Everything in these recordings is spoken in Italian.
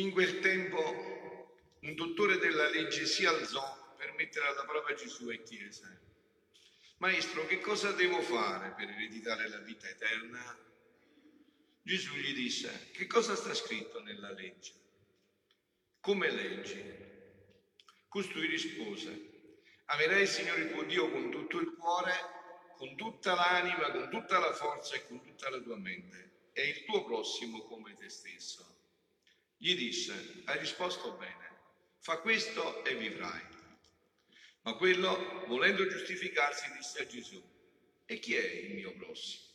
In quel tempo un dottore della legge si alzò per mettere alla prova Gesù e chiese, Maestro, che cosa devo fare per ereditare la vita eterna? Gesù gli disse, che cosa sta scritto nella legge? Come leggi? Costui rispose, amerai il Signore tuo Dio con tutto il cuore, con tutta l'anima, con tutta la forza e con tutta la tua mente, e il tuo prossimo come te stesso. Gli disse, hai risposto bene, fa questo e vivrai. Ma quello, volendo giustificarsi, disse a Gesù, e chi è il mio prossimo?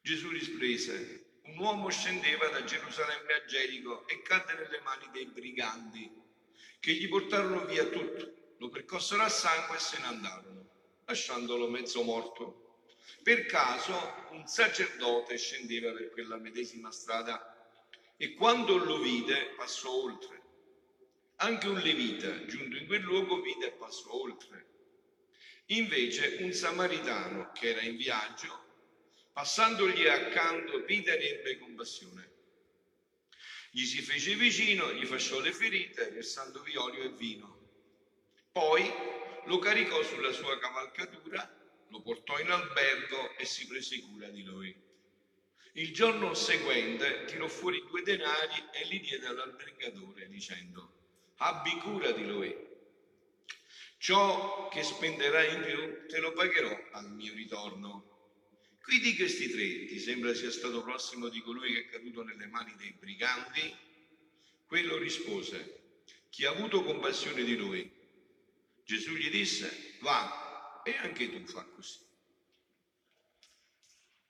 Gesù rispose, un uomo scendeva da Gerusalemme a Gerico e cadde nelle mani dei briganti, che gli portarono via tutto, lo percossero a sangue e se ne andarono, lasciandolo mezzo morto. Per caso un sacerdote scendeva per quella medesima strada e quando lo vide passò oltre. Anche un levita, giunto in quel luogo, vide e passò oltre. Invece un samaritano che era in viaggio, passandogli accanto, vide e ebbe compassione. Gli si fece vicino, gli fasciò le ferite, versandovi olio e vino. Poi lo caricò sulla sua cavalcatura, lo portò in albergo e si prese cura di lui. Il giorno seguente tirò fuori due denari e li diede all'albergatore dicendo, abbi cura di lui. Ciò che spenderai in più te lo pagherò al mio ritorno. Qui di questi tre ti sembra sia stato prossimo di colui che è caduto nelle mani dei briganti? Quello rispose, chi ha avuto compassione di lui? Gesù gli disse, va e anche tu fa così.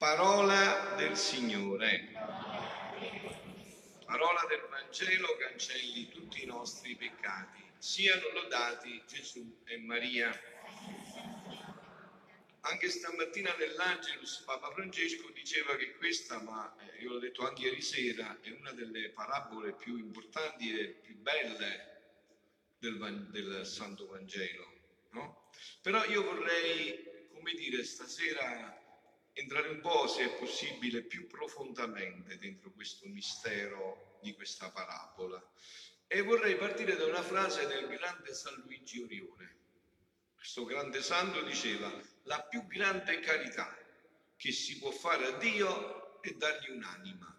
Parola del Signore. Parola del Vangelo cancelli tutti i nostri peccati. Siano lodati Gesù e Maria. Anche stamattina nell'Angelus Papa Francesco diceva che questa, ma eh, io l'ho detto anche ieri sera, è una delle parabole più importanti e più belle del, del Santo Vangelo. No? Però io vorrei, come dire, stasera entrare un po', se è possibile, più profondamente dentro questo mistero di questa parabola. E vorrei partire da una frase del grande San Luigi Orione. Questo grande santo diceva, la più grande carità che si può fare a Dio è dargli un'anima.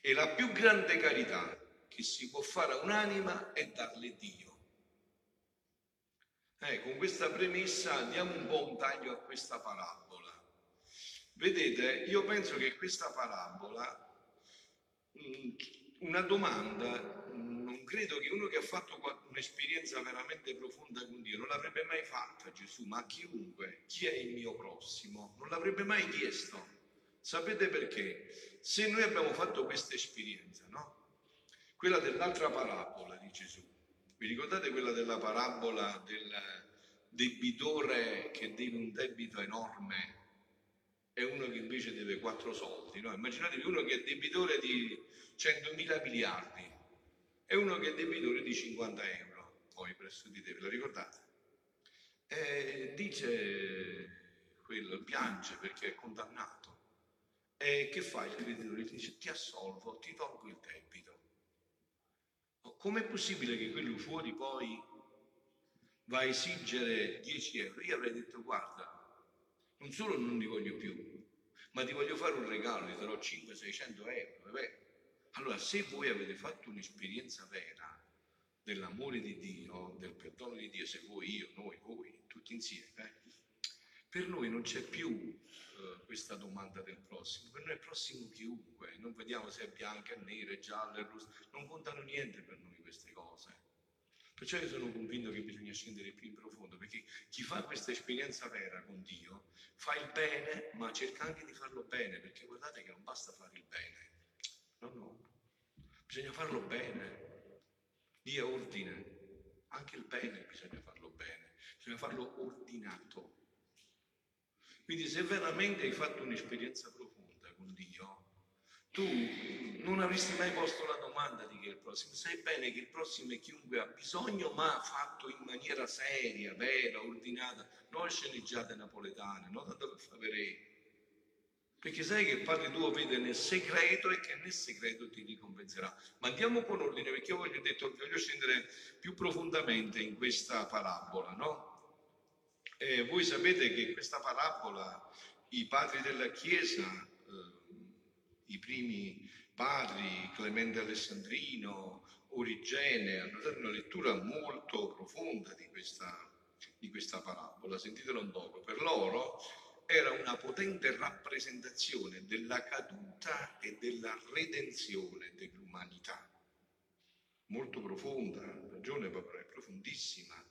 E la più grande carità che si può fare a un'anima è darle Dio. Eh, con questa premessa diamo un po' un taglio a questa parabola. Vedete, io penso che questa parabola, mm, una domanda, mm, non credo che uno che ha fatto un'esperienza veramente profonda con Dio non l'avrebbe mai fatta Gesù, ma chiunque, chi è il mio prossimo, non l'avrebbe mai chiesto. Sapete perché? Se noi abbiamo fatto questa esperienza, no? Quella dell'altra parabola di Gesù. Vi ricordate quella della parabola del debitore che deve un debito enorme e uno che invece deve quattro soldi. No? Immaginatevi uno che è debitore di 100.000 miliardi e uno che è debitore di 50 euro, poi presso di te, ve lo ricordate? E dice quello, piange perché è condannato. E che fa il creditore? Dice ti assolvo, ti tolgo il debito. Com'è possibile che quello fuori poi va a esigere 10 euro? Io avrei detto guarda, non solo non li voglio più, ma ti voglio fare un regalo, ti darò 500-600 euro. Vabbè. Allora, se voi avete fatto un'esperienza vera dell'amore di Dio, del perdono di Dio, se voi, io, noi, voi, tutti insieme, eh, per noi non c'è più uh, questa domanda del prossimo, per noi è prossimo chiunque, non vediamo se è bianco, è nero, è giallo, è rosso, non contano niente per noi queste cose. Perciò io sono convinto che bisogna scendere più in profondo, perché chi fa questa esperienza vera con Dio fa il bene, ma cerca anche di farlo bene, perché guardate che non basta fare il bene. No, no. Bisogna farlo bene. Dio è ordine. Anche il bene bisogna farlo bene. Bisogna farlo ordinato. Quindi se veramente hai fatto un'esperienza profonda con Dio, tu non avresti mai posto la domanda di chi è il prossimo. Sai bene che il prossimo è chiunque ha bisogno, ma fatto in maniera seria, vera, ordinata, non sceneggiate napoletane, non tanto per fare vedere. Perché sai che il Padre tuo vede nel segreto e che nel segreto ti ricompenserà. Ma andiamo con ordine, perché io voglio, detto, voglio scendere più profondamente in questa parabola, no? Eh, voi sapete che questa parabola i padri della Chiesa, eh, i primi padri, Clemente Alessandrino, Origene, hanno dato una lettura molto profonda di questa, di questa parabola. Sentitelo un poco. Per loro era una potente rappresentazione della caduta e della redenzione dell'umanità. Molto profonda, ragione proprio, è profondissima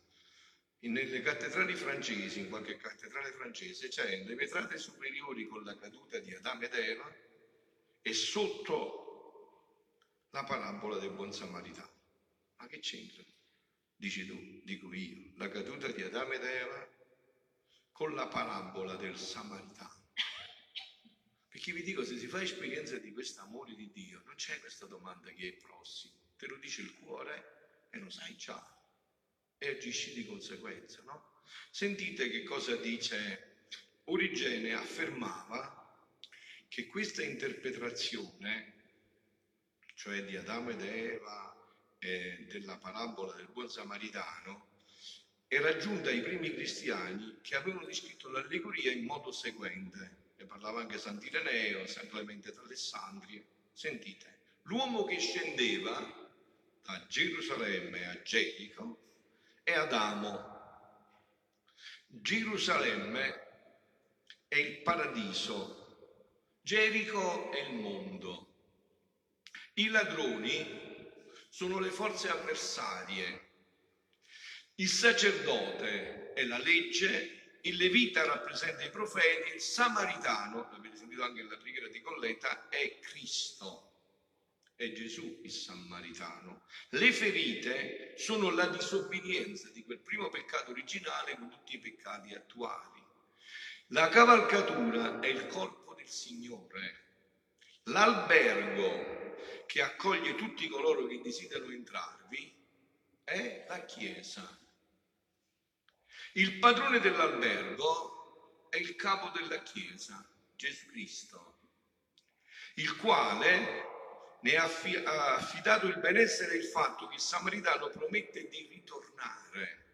nelle cattedrali francesi, in qualche cattedrale francese, c'è le vetrate superiori con la caduta di Adamo ed Eva e sotto la parabola del buon samaritano. Ma che c'entra? Dici tu, dico io, la caduta di Adamo ed Eva con la parabola del samaritano. Perché vi dico, se si fa esperienza di questo amore di Dio, non c'è questa domanda chi è prossimo, te lo dice il cuore e lo sai già e agisci di conseguenza. No? Sentite che cosa dice Origene affermava che questa interpretazione, cioè di Adamo ed Eva e della parabola del buon samaritano, era giunta ai primi cristiani che avevano descritto l'allegoria in modo seguente. Ne parlava anche Sant'Ireneo, San Clemente d'Alessandria. Sentite, l'uomo che scendeva da Gerusalemme a Gerico e Adamo. Gerusalemme è il paradiso, Gerico è il mondo. I ladroni sono le forze avversarie. Il sacerdote è la legge, il levita rappresenta i profeti, il samaritano, l'avete sentito anche nella preghiera di Colletta, è Cristo è Gesù il Samaritano. Le ferite sono la disobbedienza di quel primo peccato originale con tutti i peccati attuali. La cavalcatura è il corpo del Signore. L'albergo che accoglie tutti coloro che desiderano entrarvi è la Chiesa. Il padrone dell'albergo è il capo della Chiesa, Gesù Cristo, il quale ne ha affidato il benessere e il fatto che il samaritano promette di ritornare.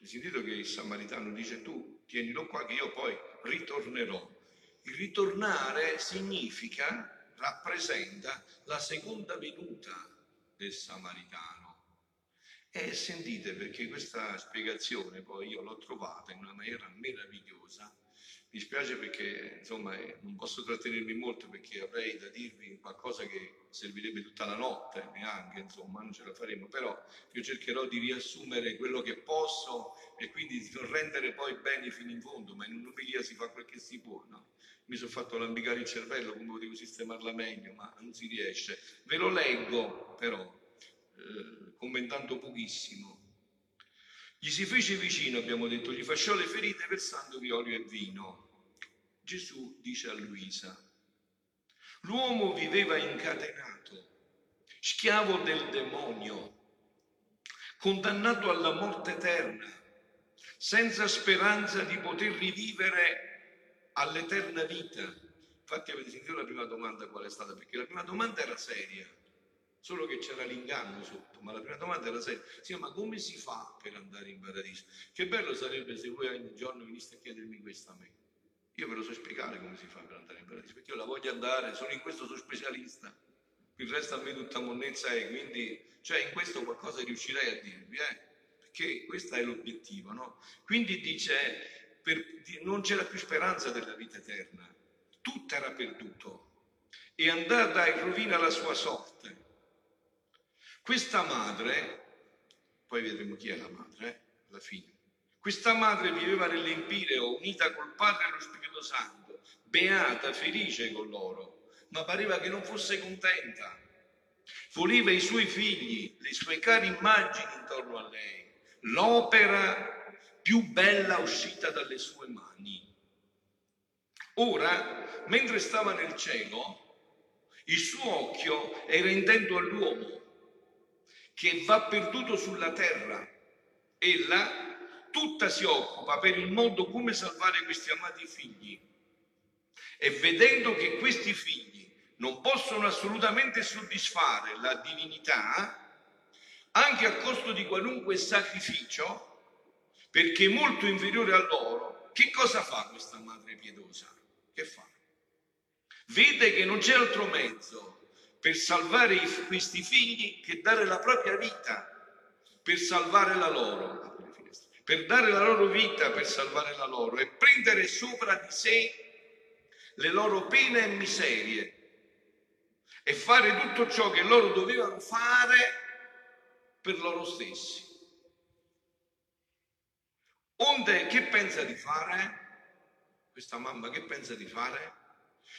Hai sentito che il samaritano dice tu tienilo qua che io poi ritornerò. Il ritornare significa, rappresenta la seconda venuta del samaritano. E sentite perché questa spiegazione poi io l'ho trovata in una maniera meravigliosa mi spiace perché insomma eh, non posso trattenermi molto perché avrei da dirvi qualcosa che servirebbe tutta la notte neanche, insomma non ce la faremo, però io cercherò di riassumere quello che posso e quindi di non rendere poi bene fino in fondo, ma in un'omelia si fa quel che si può, no? Mi sono fatto lambicare il cervello, come potevo sistemarla meglio, ma non si riesce. Ve lo leggo però, eh, commentando pochissimo. Gli si fece vicino, abbiamo detto, gli fasciò le ferite versandogli olio e vino. Gesù dice a Luisa, l'uomo viveva incatenato, schiavo del demonio, condannato alla morte eterna, senza speranza di poter rivivere all'eterna vita. Infatti avete sentito la prima domanda qual è stata? Perché la prima domanda era seria solo che c'era l'inganno sotto, ma la prima domanda era sempre, sì, ma come si fa per andare in paradiso? Che bello sarebbe se voi ogni giorno veniste a chiedermi questo a me. Io ve lo so spiegare come si fa per andare in paradiso, perché io la voglio andare, sono in questo sono specialista, il resto a me tutta monnezza è, quindi, cioè in questo qualcosa riuscirei a dirvi, eh? perché questo è l'obiettivo, no? Quindi dice, per, non c'era più speranza della vita eterna, tutto era perduto, e andata in rovina la sua sorte. Questa madre, poi vedremo chi è la madre, eh, alla fine, questa madre viveva nell'empireo unita col Padre e lo Spirito Santo, beata, felice con loro, ma pareva che non fosse contenta. Voleva i suoi figli, le sue care immagini intorno a lei, l'opera più bella uscita dalle sue mani. Ora, mentre stava nel cielo, il suo occhio era intento all'uomo che va perduto sulla terra. Ella tutta si occupa per il modo come salvare questi amati figli. E vedendo che questi figli non possono assolutamente soddisfare la divinità, anche a costo di qualunque sacrificio, perché molto inferiore a loro, che cosa fa questa madre pietosa? Che fa? Vede che non c'è altro mezzo per salvare questi figli che dare la propria vita per salvare la loro per dare la loro vita per salvare la loro e prendere sopra di sé le loro pene e miserie e fare tutto ciò che loro dovevano fare per loro stessi. Onde che pensa di fare? Questa mamma che pensa di fare?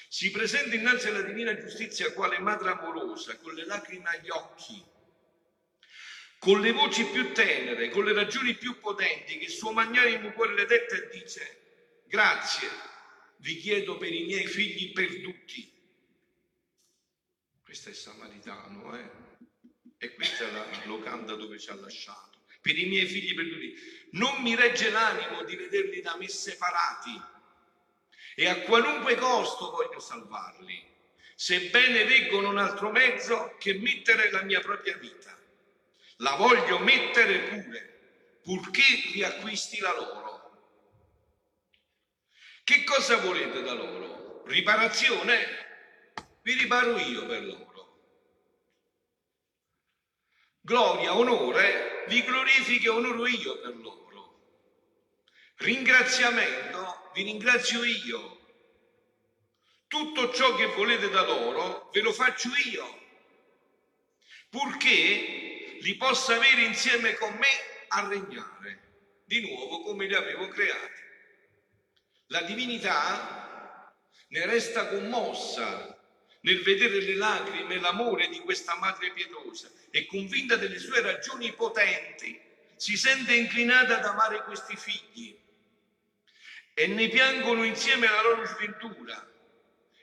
Si presenta innanzi alla divina giustizia quale madre amorosa, con le lacrime agli occhi, con le voci più tenere, con le ragioni più potenti, che il suo magnanimo cuore le detta e dice, grazie, vi chiedo per i miei figli perduti. Questo è Samaritano, eh? E questa è la locanda dove ci ha lasciato. Per i miei figli perduti. Non mi regge l'animo di vederli da me separati e a qualunque costo voglio salvarli, sebbene veggono un altro mezzo che mettere la mia propria vita la voglio mettere pure, purché riacquisti la loro. Che cosa volete da loro? Riparazione? Vi riparo io per loro. Gloria, onore, vi glorifico e onoro io per loro. Ringraziamento, vi ringrazio io. Tutto ciò che volete da loro ve lo faccio io, purché li possa avere insieme con me a regnare di nuovo come li avevo creati. La divinità ne resta commossa nel vedere le lacrime e l'amore di questa madre pietosa e convinta delle sue ragioni potenti, si sente inclinata ad amare questi figli e ne piangono insieme la loro sventura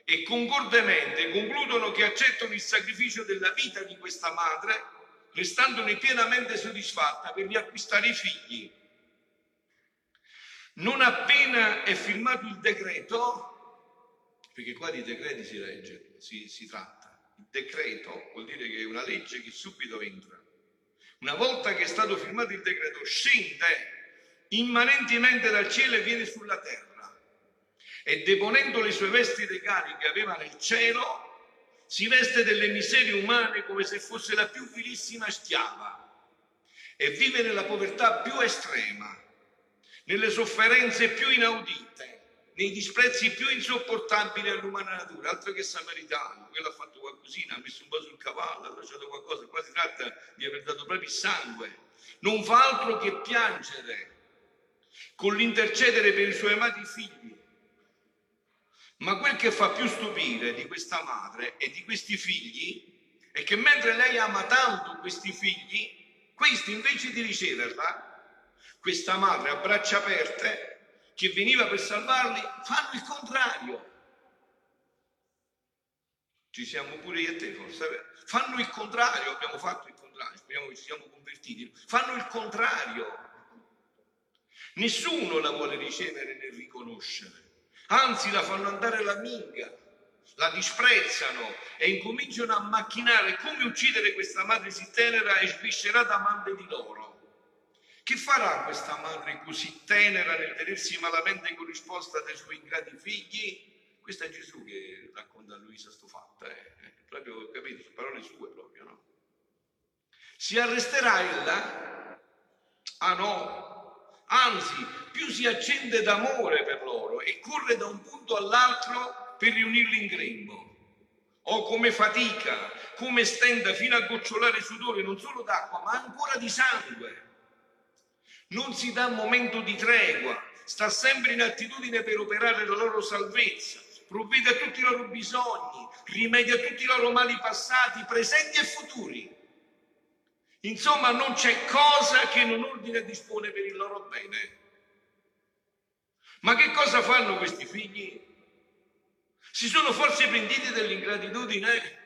e concordemente concludono che accettano il sacrificio della vita di questa madre restandone pienamente soddisfatta per riacquistare i figli. Non appena è firmato il decreto, perché qua di decreti si legge, si, si tratta, il decreto vuol dire che è una legge che subito entra. Una volta che è stato firmato il decreto, scende immanentemente dal cielo e viene sulla terra. E deponendo le sue vesti regali che aveva nel cielo, si veste delle miserie umane come se fosse la più vilissima schiava e vive nella povertà più estrema, nelle sofferenze più inaudite, nei disprezzi più insopportabili all'umana natura, altro che samaritano, quello ha fatto qualcosina, ha messo un po' sul cavallo, ha lasciato qualcosa, qua si tratta di aver dato proprio il sangue, non fa altro che piangere con l'intercedere per i suoi amati figli ma quel che fa più stupire di questa madre e di questi figli è che mentre lei ama tanto questi figli, questi invece di riceverla, questa madre a braccia aperte che veniva per salvarli, fanno il contrario. Ci siamo pure io e te forse, fanno il contrario, abbiamo fatto il contrario, speriamo che ci siamo convertiti, fanno il contrario. Nessuno la vuole ricevere né riconoscere anzi la fanno andare alla minga, la disprezzano e incominciano a macchinare come uccidere questa madre si tenera e sviscerata amante di loro. Che farà questa madre così tenera nel vedersi malamente corrisposta dai suoi ingrati figli? Questo è Gesù che racconta a Luisa sto fatto, eh? proprio, capito, sono parole sue proprio, no? Si arresterà ella? Ah no, anzi più si accende d'amore per loro e corre da un punto all'altro per riunirli in grembo. O come fatica, come stenda fino a gocciolare sudore non solo d'acqua ma ancora di sangue. Non si dà momento di tregua, sta sempre in attitudine per operare la loro salvezza, provvede a tutti i loro bisogni, rimedia a tutti i loro mali passati, presenti e futuri Insomma, non c'è cosa che non ordina e dispone per il loro bene. Ma che cosa fanno questi figli? Si sono forse pentiti dell'ingratitudine?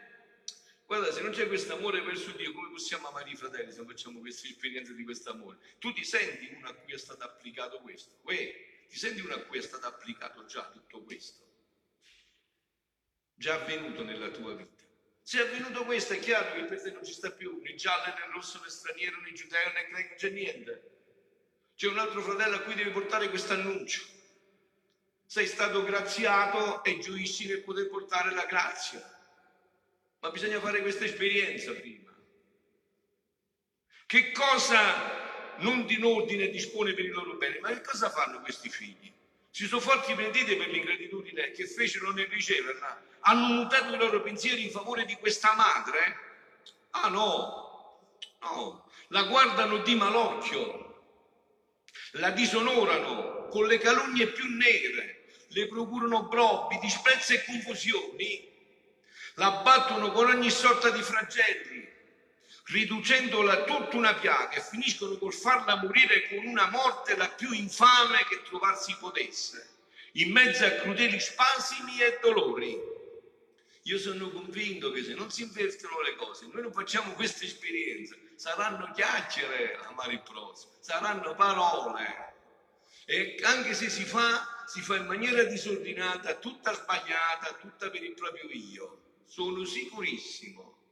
Guarda, se non c'è questo amore verso Dio, come possiamo amare i fratelli se non facciamo questa esperienza di questo amore? Tu ti senti uno a cui è stato applicato questo? Uè, ti senti uno a cui è stato applicato già tutto questo? Già avvenuto nella tua vita. Se è avvenuto questo, è chiaro che per te non ci sta più né giallo né rosso né straniero né giudeo né greco, non c'è niente. C'è un altro fratello a cui devi portare questo annuncio. Sei stato graziato e gioisci nel poter portare la grazia. Ma bisogna fare questa esperienza prima. Che cosa non in ordine dispone per il loro bene? Ma che cosa fanno questi figli? Si sono forti pentiti per l'ingratitudine che fecero nel riceverla. Hanno mutato i loro pensieri in favore di questa madre? Ah no, no, la guardano di malocchio, la disonorano con le calunnie più nere, le procurano brobbi, disprezzi e confusioni, la battono con ogni sorta di flagelli, riducendola tutta una piaga e finiscono col farla morire con una morte la più infame che trovarsi potesse, in mezzo a crudeli spasimi e dolori. Io sono convinto che se non si invertono le cose, noi non facciamo questa esperienza, saranno chiacchiere amare il prossimo, saranno parole. E anche se si fa, si fa in maniera disordinata, tutta sbagliata, tutta per il proprio io. Sono sicurissimo.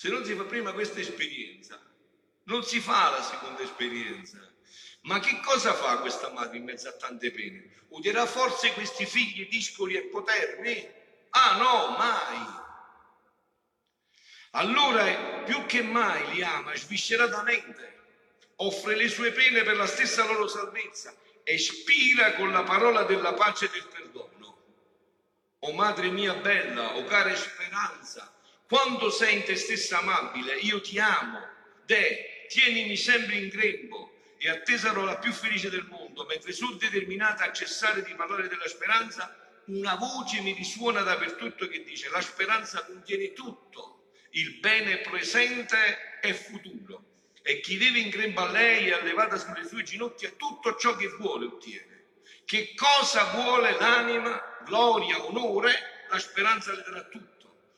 Se non si fa prima questa esperienza, non si fa la seconda esperienza. Ma che cosa fa questa madre in mezzo a tante pene? Udierà forse questi figli discoli e poterni? Ah no, mai. Allora più che mai li ama svisceratamente, offre le sue pene per la stessa loro salvezza e spira con la parola della pace e del perdono. O madre mia bella, o cara speranza, quando sei in te stessa amabile, io ti amo, de, tienimi sempre in grembo e a la più felice del mondo, mentre sono determinata a cessare di parlare della speranza, una voce mi risuona dappertutto che dice la speranza contiene tutto, il bene presente e futuro. E chi vive in grembo a lei e allevata sulle sue ginocchia tutto ciò che vuole ottiene. Che cosa vuole l'anima? Gloria, onore, la speranza le darà tutto.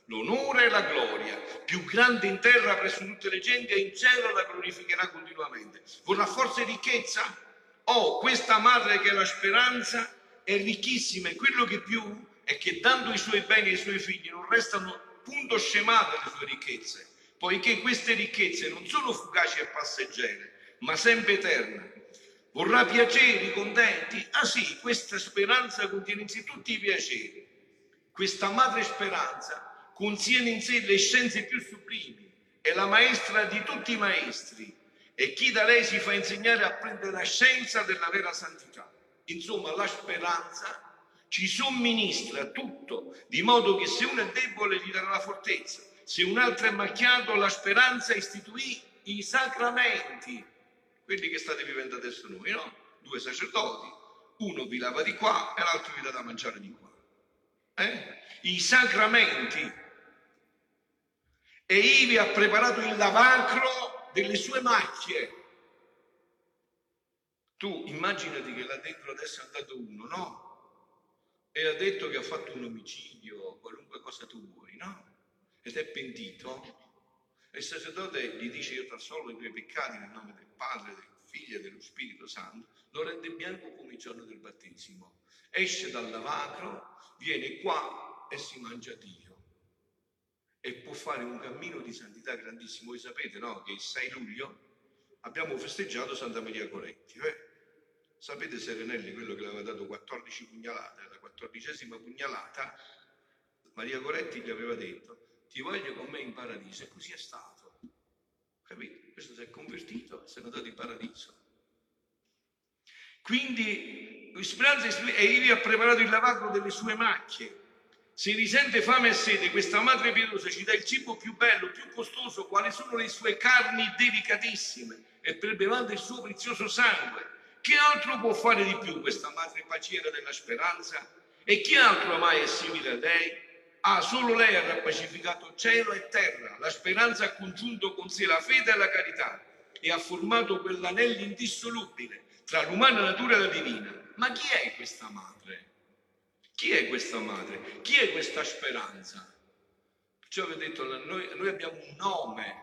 L'onore e la gloria, più grande in terra presso tutte le genti e in cielo la glorificherà continuamente. Vorrà forse ricchezza? Oh, questa madre che è la speranza è ricchissima e quello che più è che dando i suoi beni ai suoi figli non restano punto scemate le sue ricchezze, poiché queste ricchezze non sono fugaci e passeggere, ma sempre eterne. Vorrà piaceri, contenti? Ah sì, questa speranza contiene in sé tutti i piaceri. Questa madre speranza contiene in sé le scienze più sublimi, è la maestra di tutti i maestri e chi da lei si fa insegnare apprende la scienza della vera santità. Insomma, la speranza ci somministra tutto, di modo che se uno è debole gli darà la fortezza, se un altro è macchiato, la speranza istituì i sacramenti, quelli che state vivendo adesso noi, no? Due sacerdoti, uno vi lava di qua e l'altro vi dà da mangiare di qua. Eh? I sacramenti. E ivi ha preparato il lavacro delle sue macchie tu immaginati che là dentro adesso è andato uno, no? E ha detto che ha fatto un omicidio, qualunque cosa tu vuoi, no? Ed è pentito. E il sacerdote gli dice io trassolvo i tuoi peccati nel nome del Padre, del Figlio e dello Spirito Santo, lo rende bianco come il giorno del battesimo. Esce dal lavacro, viene qua e si mangia Dio. E può fare un cammino di santità grandissimo. Voi sapete, no? Che il 6 luglio abbiamo festeggiato Santa Maria Coretti. Eh? Sapete Serenelli, quello che le aveva dato 14 pugnalate, la quattordicesima pugnalata, Maria Coretti gli aveva detto, ti voglio con me in paradiso, e così è stato. Capite? Questo si è convertito, si è andato in paradiso. Quindi Speranza e ivi ha preparato il lavacro delle sue macchie. Se risente fame e sede, questa madre pietosa ci dà il cibo più bello, più costoso, quali sono le sue carni delicatissime e prelevando il suo prezioso sangue che altro può fare di più questa madre paciera della speranza? E chi altro mai è simile a lei? Ah, solo lei ha rappacificato cielo e terra, la speranza ha congiunto con sé la fede e la carità e ha formato quell'anello indissolubile tra l'umana natura e la divina. Ma chi è questa madre? Chi è questa madre? Chi è questa speranza? Perciò vi ho detto, noi, noi abbiamo un nome.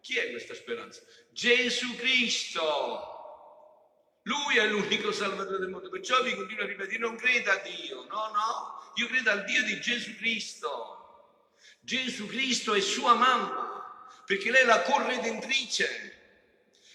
Chi è questa speranza? Gesù Cristo. Lui è l'unico salvatore del mondo. Perciò vi continuo a ripetere, non creda a Dio, no, no, io credo al Dio di Gesù Cristo. Gesù Cristo è sua mamma, perché lei è la corredentrice.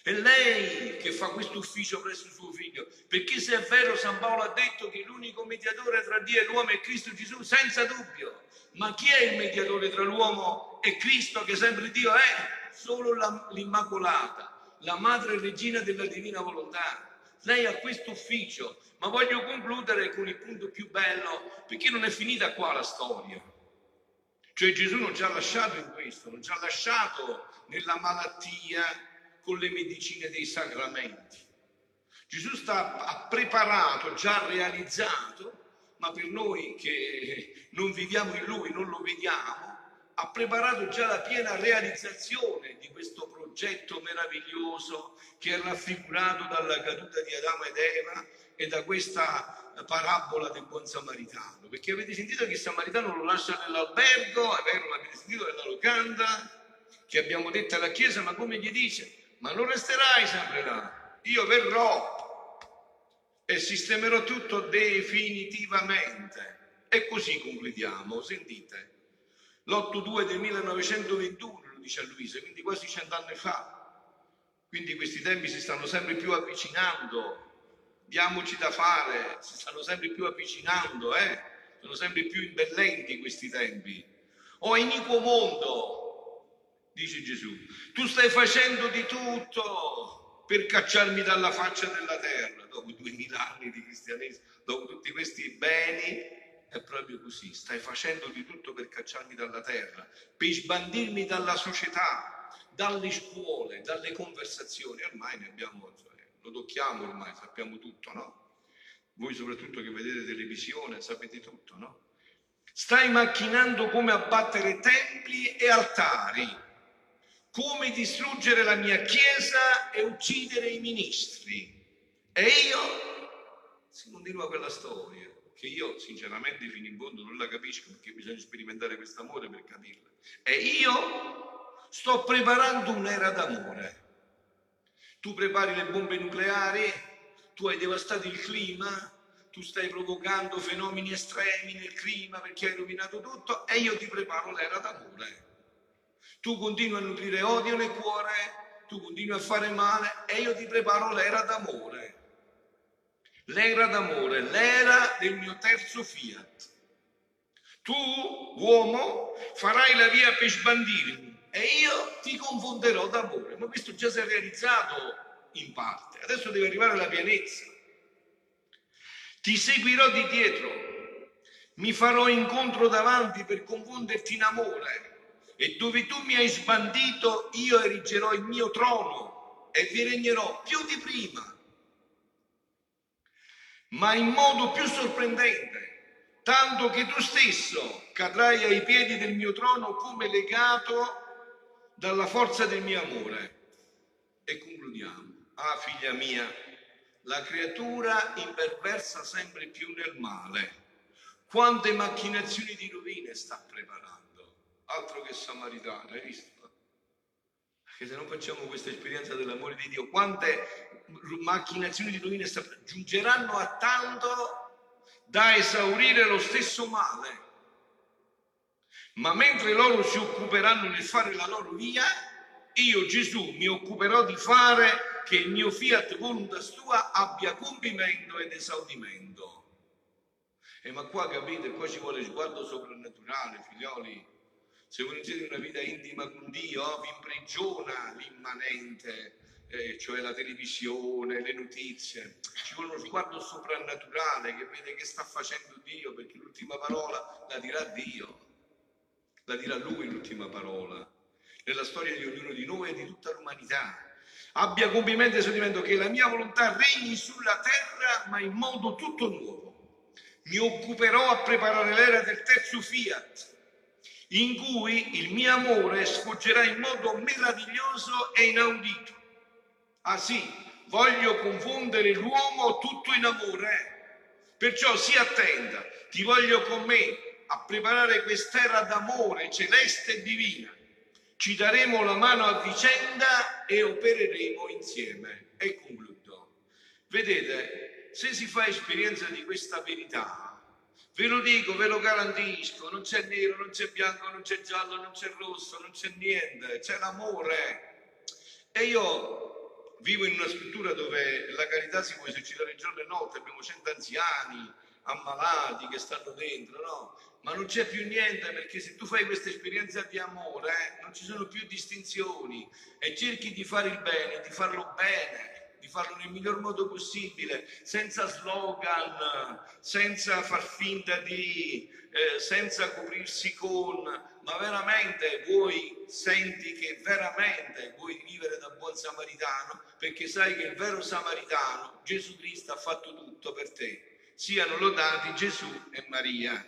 È lei che fa questo ufficio presso suo figlio, perché se è vero San Paolo ha detto che l'unico mediatore tra Dio e l'uomo è Cristo Gesù, senza dubbio. Ma chi è il mediatore tra l'uomo e Cristo che sempre Dio è? Solo l'Immacolata, la madre regina della divina volontà. Lei ha questo ufficio, ma voglio concludere con il punto più bello, perché non è finita qua la storia. Cioè Gesù non ci ha lasciato in questo, non ci ha lasciato nella malattia, con le medicine dei sacramenti. Gesù sta, ha preparato, già realizzato, ma per noi che non viviamo in Lui, non lo vediamo, ha preparato già la piena realizzazione di questo progetto meraviglioso che è raffigurato dalla caduta di Adamo ed Eva e da questa parabola del buon samaritano. Perché avete sentito che il samaritano lo lascia nell'albergo, è vero, l'avete sentito nella locanda, che abbiamo detto alla Chiesa, ma come gli dice? Ma non resterai sempre là. Io verrò e sistemerò tutto definitivamente. E così concludiamo, sentite. L'8-2 del 1921 lo dice a Luisa, quindi quasi cent'anni fa. Quindi questi tempi si stanno sempre più avvicinando, diamoci da fare, si stanno sempre più avvicinando, eh? sono sempre più imbellenti questi tempi. O iniquo mondo, dice Gesù. Tu stai facendo di tutto per cacciarmi dalla faccia della terra, dopo duemila anni di cristianesimo, dopo tutti questi beni. È proprio così, stai facendo di tutto per cacciarmi dalla terra, per sbandirmi dalla società, dalle scuole, dalle conversazioni. Ormai ne abbiamo, lo tocchiamo ormai, sappiamo tutto, no? Voi soprattutto che vedete televisione sapete tutto, no? Stai macchinando come abbattere templi e altari come distruggere la mia chiesa e uccidere i ministri. E io, si continua quella storia, che io sinceramente fino in fondo non la capisco perché bisogna sperimentare questo amore per capirla. E io sto preparando un'era d'amore. Tu prepari le bombe nucleari, tu hai devastato il clima, tu stai provocando fenomeni estremi nel clima perché hai rovinato tutto e io ti preparo l'era d'amore. Tu continui a nutrire odio nel cuore, tu continui a fare male e io ti preparo l'era d'amore. L'era d'amore, l'era del mio terzo fiat. Tu, uomo, farai la via per sbandirmi e io ti confonderò d'amore. Ma questo già si è realizzato in parte, adesso deve arrivare la pienezza. Ti seguirò di dietro, mi farò incontro davanti per confonderti in amore e dove tu mi hai sbandito io erigerò il mio trono e vi regnerò più di prima, ma in modo più sorprendente, tanto che tu stesso cadrai ai piedi del mio trono come legato dalla forza del mio amore. E concludiamo. Ah, figlia mia, la creatura imperversa sempre più nel male. Quante macchinazioni di rovine sta preparando altro che samaritano, hai visto? Perché se non facciamo questa esperienza dell'amore di Dio, quante macchinazioni di rovina giungeranno a tanto da esaurire lo stesso male. Ma mentre loro si occuperanno nel fare la loro via, io Gesù mi occuperò di fare che il mio fiat voluntas tua abbia compimento ed esaudimento. E ma qua capite, qua ci vuole sguardo soprannaturale, figlioli se voi siete una vita intima con Dio, vi imprigiona l'immanente, eh, cioè la televisione, le notizie. Ci vuole uno sguardo soprannaturale che vede che sta facendo Dio, perché l'ultima parola la dirà Dio, la dirà Lui l'ultima parola, nella storia di ognuno di noi e di tutta l'umanità. Abbia compimento e sentimento che la mia volontà regni sulla terra, ma in modo tutto nuovo. Mi occuperò a preparare l'era del terzo fiat in cui il mio amore sfoggerà in modo meraviglioso e inaudito. Ah sì, voglio confondere l'uomo tutto in amore, Perciò sii attenta, ti voglio con me a preparare quest'era d'amore celeste e divina. Ci daremo la mano a vicenda e opereremo insieme. E concludo. Vedete, se si fa esperienza di questa verità, Ve lo dico, ve lo garantisco, non c'è nero, non c'è bianco, non c'è giallo, non c'è rosso, non c'è niente, c'è l'amore. E io vivo in una struttura dove la carità si può esercitare giorno e notte, abbiamo cento anziani, ammalati che stanno dentro, no? Ma non c'è più niente perché se tu fai questa esperienza di amore, eh, non ci sono più distinzioni e cerchi di fare il bene, di farlo bene di farlo nel miglior modo possibile, senza slogan, senza far finta di, eh, senza coprirsi con, ma veramente vuoi, senti che veramente vuoi vivere da buon samaritano, perché sai che il vero samaritano, Gesù Cristo, ha fatto tutto per te. Siano lodati Gesù e Maria.